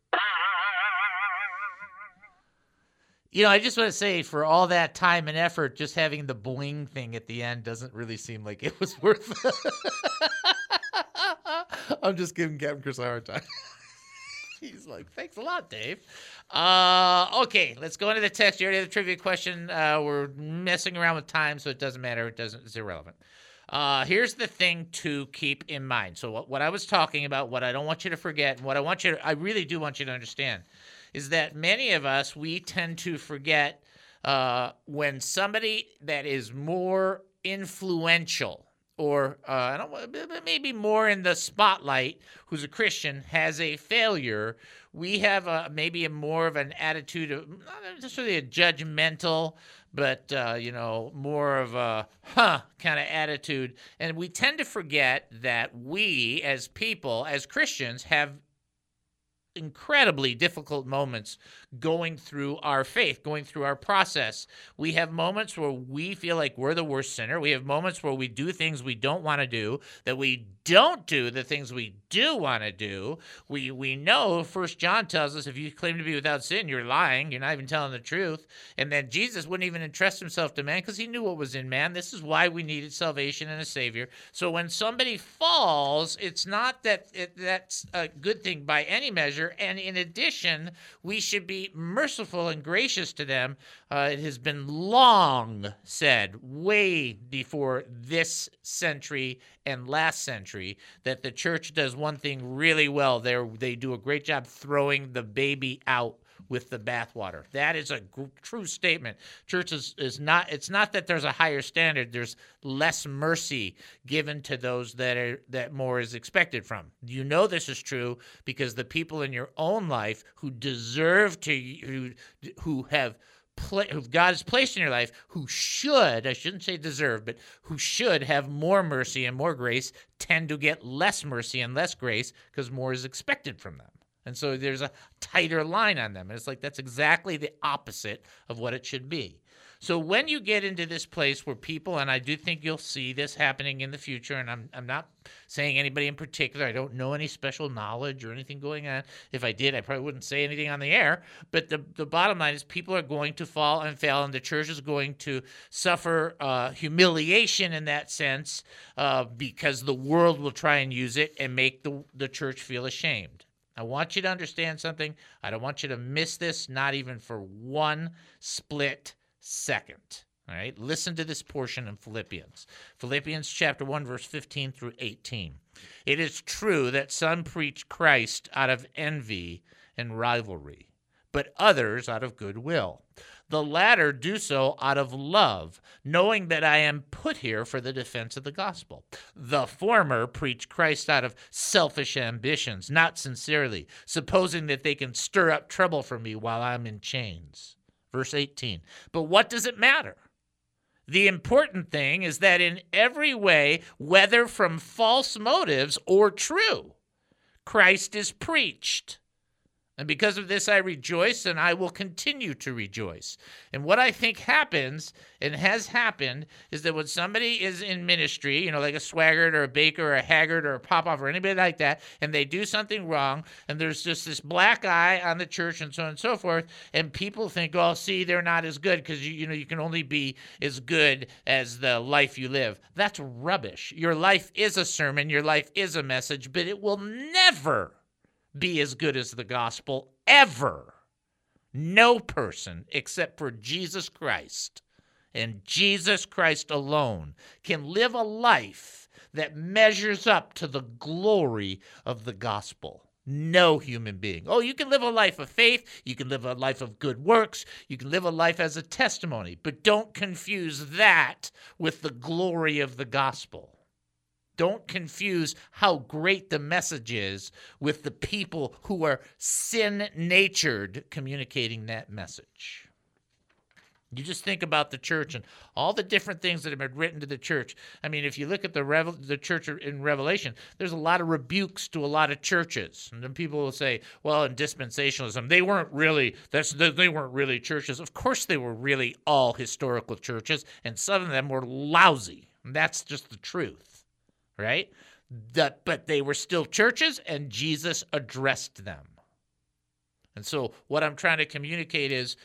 You know, I just want to say for all that time and effort, just having the bling thing at the end doesn't really seem like it was worth it. I'm just giving Captain Chris a hard time. He's like, thanks a lot, Dave. Uh, okay, let's go into the text. You already have the trivia question. Uh, we're messing around with time, so it doesn't matter. It doesn't. It's irrelevant. Uh, here's the thing to keep in mind. So what, what I was talking about, what I don't want you to forget, and what I want you, to, I really do want you to understand, is that many of us we tend to forget uh, when somebody that is more influential or uh, maybe more in the spotlight who's a Christian has a failure, we have a, maybe a more of an attitude of not necessarily a judgmental, but uh, you know more of a huh kind of attitude, and we tend to forget that we as people, as Christians, have incredibly difficult moments going through our faith, going through our process. We have moments where we feel like we're the worst sinner. We have moments where we do things we don't want to do, that we don't do the things we do want to do. We we know First John tells us if you claim to be without sin, you're lying. You're not even telling the truth. And then Jesus wouldn't even entrust himself to man because he knew what was in man. This is why we needed salvation and a savior. So when somebody falls, it's not that it, that's a good thing by any measure. And in addition, we should be merciful and gracious to them. Uh, it has been long said, way before this century and last century, that the church does one thing really well. They they do a great job throwing the baby out with the bathwater. That is a true statement. Church is, is not. It's not that there's a higher standard. There's less mercy given to those that are that more is expected from. You know this is true because the people in your own life who deserve to who who have who God has placed in your life who should, I shouldn't say deserve, but who should have more mercy and more grace tend to get less mercy and less grace because more is expected from them. And so there's a tighter line on them. And it's like that's exactly the opposite of what it should be. So when you get into this place where people, and I do think you'll see this happening in the future, and I'm, I'm not saying anybody in particular, I don't know any special knowledge or anything going on. If I did, I probably wouldn't say anything on the air. But the, the bottom line is people are going to fall and fail, and the church is going to suffer uh, humiliation in that sense uh, because the world will try and use it and make the, the church feel ashamed. I want you to understand something. I don't want you to miss this, not even for one split second. All right, listen to this portion in Philippians. Philippians chapter 1, verse 15 through 18. It is true that some preach Christ out of envy and rivalry, but others out of goodwill. The latter do so out of love, knowing that I am put here for the defense of the gospel. The former preach Christ out of selfish ambitions, not sincerely, supposing that they can stir up trouble for me while I'm in chains. Verse 18. But what does it matter? The important thing is that in every way, whether from false motives or true, Christ is preached. And because of this, I rejoice and I will continue to rejoice. And what I think happens and has happened is that when somebody is in ministry, you know, like a Swaggart or a Baker or a Haggard or a Popoff or anybody like that, and they do something wrong, and there's just this black eye on the church and so on and so forth, and people think, oh, see, they're not as good because, you, you know, you can only be as good as the life you live. That's rubbish. Your life is a sermon, your life is a message, but it will never be as good as the gospel ever. No person except for Jesus Christ and Jesus Christ alone can live a life that measures up to the glory of the gospel. No human being. Oh, you can live a life of faith. You can live a life of good works. You can live a life as a testimony. But don't confuse that with the glory of the gospel. Don't confuse how great the message is with the people who are sin natured communicating that message. You just think about the church and all the different things that have been written to the church. I mean, if you look at the Revel- the church in Revelation, there's a lot of rebukes to a lot of churches. And then people will say, "Well, in dispensationalism, they weren't really that's they weren't really churches." Of course, they were really all historical churches, and some of them were lousy. And that's just the truth, right? That, but they were still churches, and Jesus addressed them. And so, what I'm trying to communicate is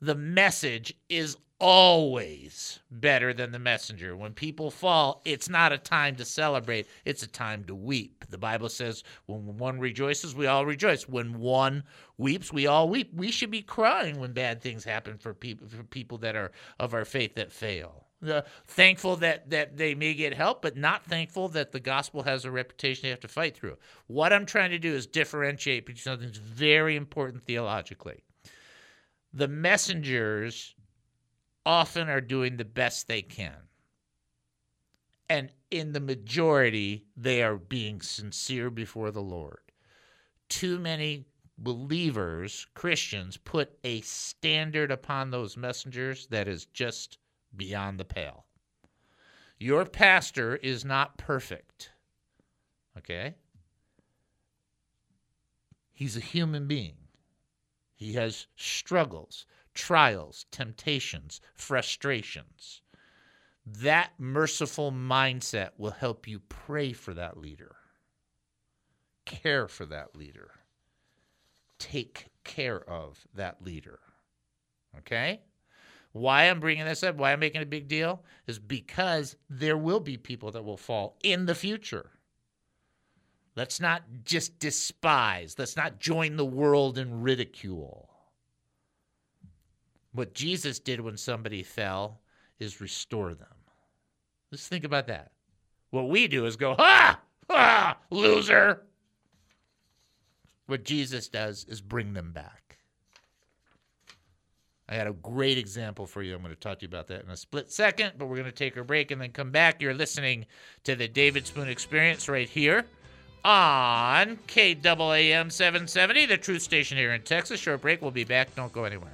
the message is always better than the messenger. When people fall, it's not a time to celebrate, it's a time to weep. The Bible says, when one rejoices, we all rejoice. When one weeps, we all weep. We should be crying when bad things happen for people for people that are of our faith that fail. Uh, thankful that that they may get help, but not thankful that the gospel has a reputation they have to fight through. What I'm trying to do is differentiate between something that's very important theologically the messengers often are doing the best they can. And in the majority, they are being sincere before the Lord. Too many believers, Christians, put a standard upon those messengers that is just beyond the pale. Your pastor is not perfect. Okay? He's a human being. He has struggles, trials, temptations, frustrations. That merciful mindset will help you pray for that leader, care for that leader, take care of that leader. Okay? Why I'm bringing this up, why I'm making a big deal, is because there will be people that will fall in the future. Let's not just despise. Let's not join the world in ridicule. What Jesus did when somebody fell is restore them. Let's think about that. What we do is go, ha, ha, loser. What Jesus does is bring them back. I had a great example for you. I'm going to talk to you about that in a split second, but we're going to take a break and then come back. You're listening to the David Spoon Experience right here on KAAM 770, the truth station here in Texas. Short break. We'll be back. Don't go anywhere.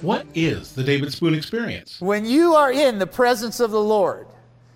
What is the David Spoon experience? When you are in the presence of the Lord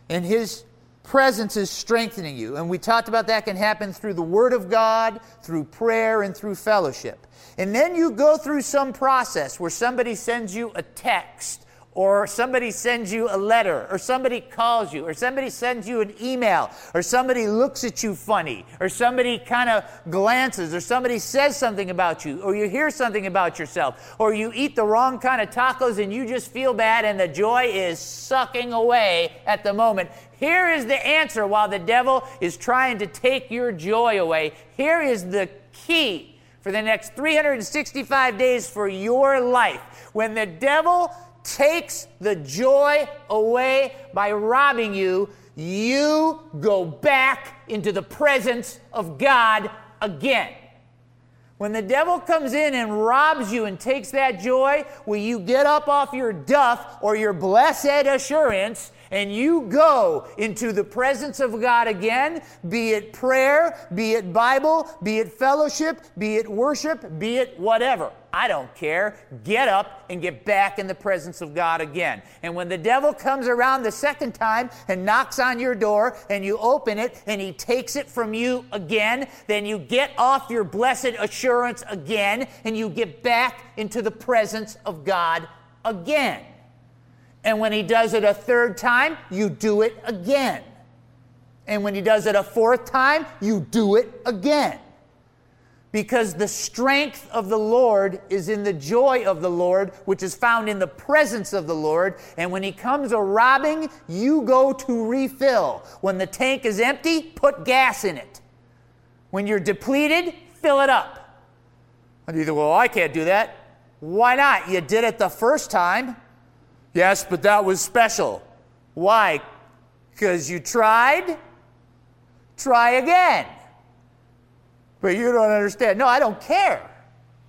and His presence is strengthening you, and we talked about that can happen through the Word of God, through prayer, and through fellowship. And then you go through some process where somebody sends you a text, or somebody sends you a letter, or somebody calls you, or somebody sends you an email, or somebody looks at you funny, or somebody kind of glances, or somebody says something about you, or you hear something about yourself, or you eat the wrong kind of tacos and you just feel bad and the joy is sucking away at the moment. Here is the answer while the devil is trying to take your joy away. Here is the key for the next 365 days for your life. When the devil takes the joy away by robbing you, you go back into the presence of God again. When the devil comes in and robs you and takes that joy, will you get up off your duff or your blessed assurance and you go into the presence of God again, be it prayer, be it Bible, be it fellowship, be it worship, be it whatever. I don't care. Get up and get back in the presence of God again. And when the devil comes around the second time and knocks on your door and you open it and he takes it from you again, then you get off your blessed assurance again and you get back into the presence of God again. And when he does it a third time, you do it again. And when he does it a fourth time, you do it again. Because the strength of the Lord is in the joy of the Lord, which is found in the presence of the Lord. And when he comes a robbing, you go to refill. When the tank is empty, put gas in it. When you're depleted, fill it up. And you think, well, I can't do that. Why not? You did it the first time. Yes, but that was special. Why? Because you tried? Try again. But you don't understand. No, I don't care.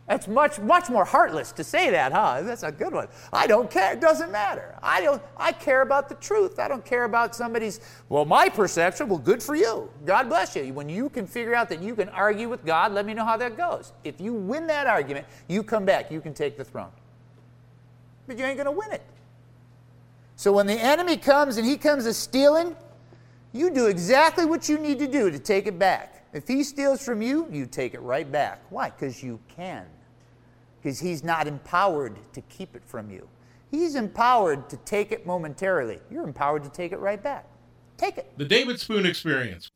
That's much, much more heartless to say that, huh? That's a good one. I don't care. It doesn't matter. I don't. I care about the truth. I don't care about somebody's. Well, my perception. Well, good for you. God bless you. When you can figure out that you can argue with God, let me know how that goes. If you win that argument, you come back. You can take the throne. But you ain't gonna win it. So when the enemy comes and he comes a stealing, you do exactly what you need to do to take it back. If he steals from you, you take it right back. Why? Because you can. Because he's not empowered to keep it from you. He's empowered to take it momentarily. You're empowered to take it right back. Take it. The David Spoon Experience.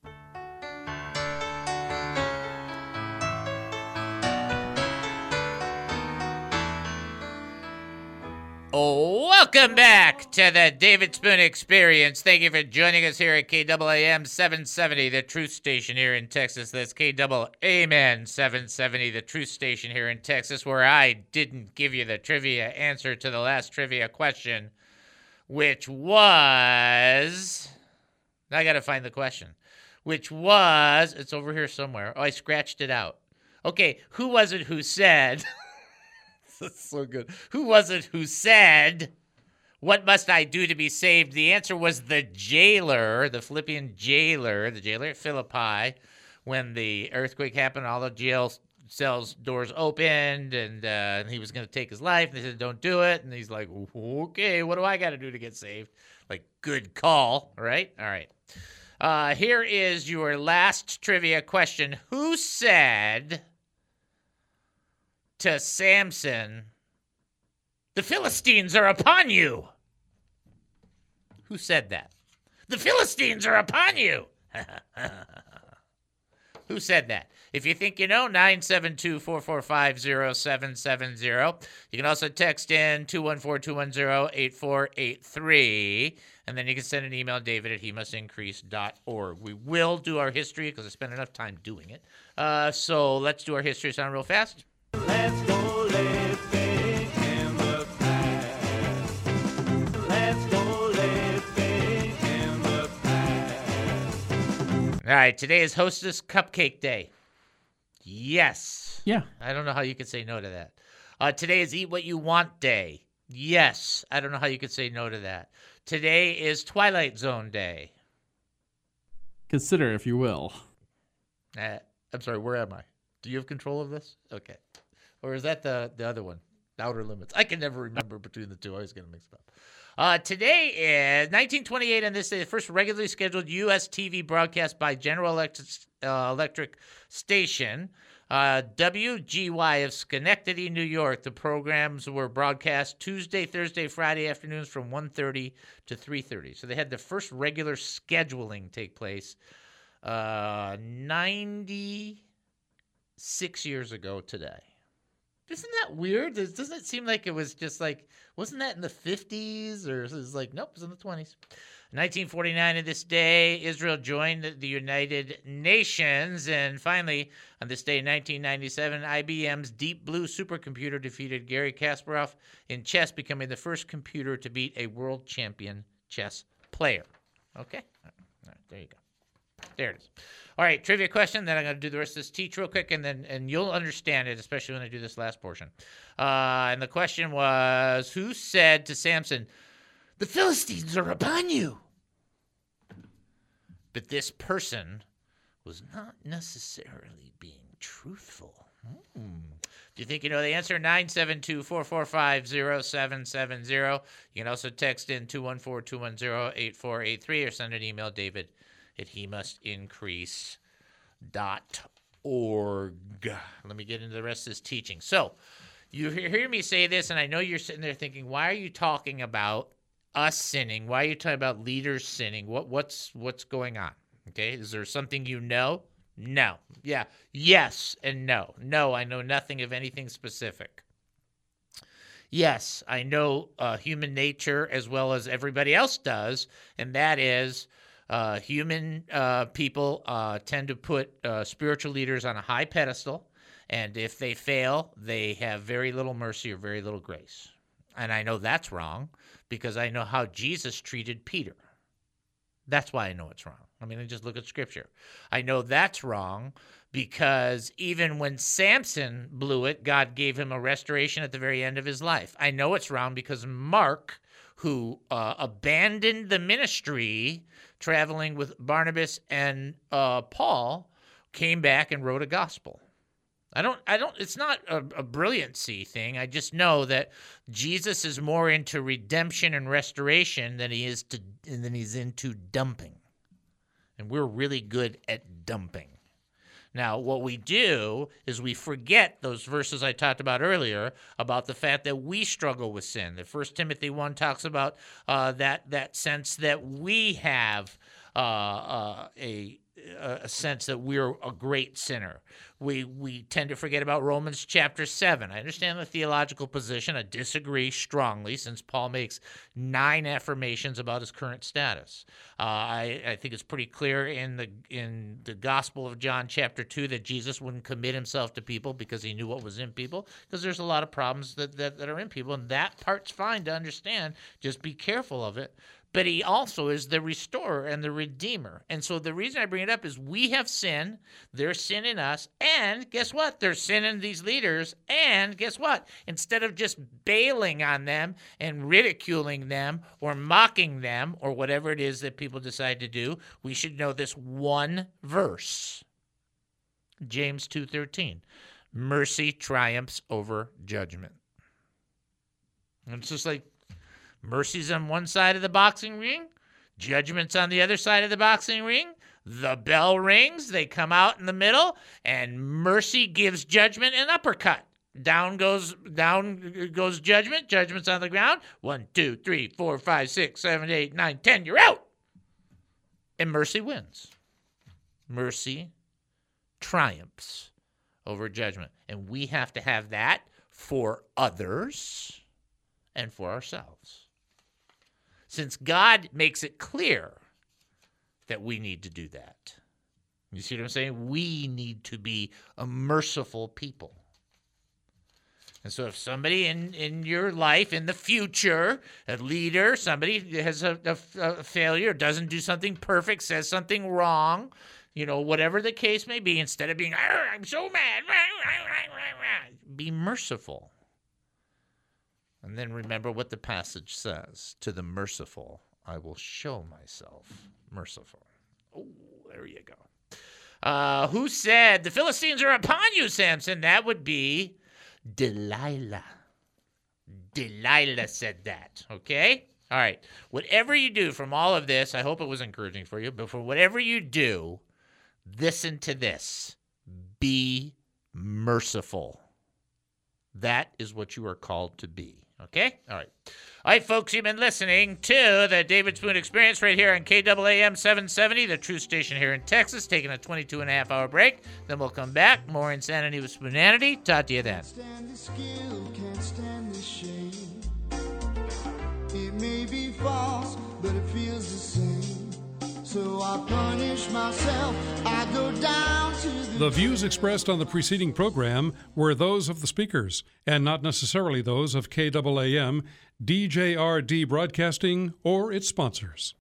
Welcome back to the David Spoon Experience. Thank you for joining us here at KAAM 770, the truth station here in Texas. That's KAAM 770, the truth station here in Texas, where I didn't give you the trivia answer to the last trivia question, which was. I got to find the question. Which was. It's over here somewhere. Oh, I scratched it out. Okay, who was it who said? That's so good. Who was it who said, What must I do to be saved? The answer was the jailer, the Philippian jailer, the jailer at Philippi, when the earthquake happened, all the jail cells doors opened, and, uh, and he was going to take his life. And they said, Don't do it. And he's like, Okay, what do I got to do to get saved? Like, good call, right? All right. Uh, here is your last trivia question. Who said to Samson, The Philistines are upon you? Who said that? The Philistines are upon you. Who said that? If you think you know, 972 445 0770. You can also text in 214 210 8483. And then you can send an email, david at he must increase.org. We will do our history because I spent enough time doing it. Uh, so let's do our history sound real fast. Let's go living in the past. Let's go living in the past. All right, today is Hostess Cupcake Day. Yes. Yeah. I don't know how you could say no to that. Uh, today is Eat What You Want Day. Yes. I don't know how you could say no to that. Today is Twilight Zone Day. Consider, if you will. Uh, I'm sorry, where am I? Do you have control of this? Okay. Or is that the, the other one? Outer Limits. I can never remember between the two. I was always get them mixed up. Uh, today is 1928, and this is the first regularly scheduled U.S. TV broadcast by General Electric, uh, Electric Station. Uh, WGY of Schenectady, New York. The programs were broadcast Tuesday, Thursday, Friday afternoons from 1.30 to 3.30. So they had the first regular scheduling take place uh, 96 years ago today. Isn't that weird? Does- Doesn't it seem like it was just like, wasn't that in the 50s? Or it was like, nope, it was in the 20s. 1949 to this day, Israel joined the United Nations. And finally, on this day in 1997, IBM's Deep Blue supercomputer defeated Garry Kasparov in chess, becoming the first computer to beat a world champion chess player. Okay? There you go. There it is. All right, trivia question. Then I'm going to do the rest of this teach real quick, and then and you'll understand it, especially when I do this last portion. Uh, and the question was, who said to Samson, "The Philistines are upon you"? But this person was not necessarily being truthful. Hmm. If you think you know the answer, 972 445 0770. You can also text in 214 210 8483 or send an email, David he must increase dot org. Let me get into the rest of this teaching. So, you hear, hear me say this, and I know you're sitting there thinking, why are you talking about us sinning? Why are you talking about leaders sinning? What what's what's going on? Okay, is there something you know? No. Yeah. Yes and no. No, I know nothing of anything specific. Yes, I know uh, human nature as well as everybody else does, and that is uh, human uh, people uh, tend to put uh, spiritual leaders on a high pedestal, and if they fail, they have very little mercy or very little grace. And I know that's wrong because I know how Jesus treated Peter. That's why I know it's wrong. I mean, I just look at scripture. I know that's wrong because even when Samson blew it, God gave him a restoration at the very end of his life. I know it's wrong because Mark, who uh, abandoned the ministry traveling with Barnabas and uh, Paul, came back and wrote a gospel. I don't, I don't, it's not a, a brilliancy thing. I just know that Jesus is more into redemption and restoration than he is to, than he's into dumping. And we're really good at dumping. Now, what we do is we forget those verses I talked about earlier about the fact that we struggle with sin. The First Timothy one talks about uh, that that sense that we have uh, uh, a a sense that we're a great sinner. We we tend to forget about Romans chapter 7. I understand the theological position. I disagree strongly since Paul makes nine affirmations about his current status. Uh, I, I think it's pretty clear in the in the Gospel of John chapter 2 that Jesus wouldn't commit himself to people because he knew what was in people because there's a lot of problems that, that, that are in people and that part's fine to understand. Just be careful of it but he also is the restorer and the redeemer. And so the reason I bring it up is we have sin, there's sin in us, and guess what? There's sin in these leaders, and guess what? Instead of just bailing on them and ridiculing them or mocking them or whatever it is that people decide to do, we should know this one verse. James 2:13. Mercy triumphs over judgment. And it's just like mercy's on one side of the boxing ring, judgment's on the other side of the boxing ring. The bell rings, they come out in the middle, and mercy gives judgment an uppercut. Down goes down goes judgment. Judgment's on the ground. One, two, three, four, five, six, seven, eight, nine, ten. You're out. And mercy wins. Mercy triumphs over judgment. And we have to have that for others and for ourselves. Since God makes it clear that we need to do that. You see what I'm saying? We need to be a merciful people. And so, if somebody in, in your life in the future, a leader, somebody has a, a, a failure, doesn't do something perfect, says something wrong, you know, whatever the case may be, instead of being, I'm so mad, be merciful. And then remember what the passage says to the merciful, I will show myself merciful. Oh, there you go. Uh, who said the Philistines are upon you, Samson? That would be Delilah. Delilah said that. Okay? All right. Whatever you do from all of this, I hope it was encouraging for you, but for whatever you do, listen to this be merciful. That is what you are called to be. Okay? All right. All right, folks, you've been listening to the David Spoon Experience right here on KAAM 770, the true station here in Texas, taking a 22 and a half hour break. Then we'll come back. More insanity with Spoonanity. Talk to you then. It may be false, but it feels the same. So I punish myself. I go down to the The views expressed on the preceding program were those of the speakers and not necessarily those of KAAM, DJRD Broadcasting, or its sponsors.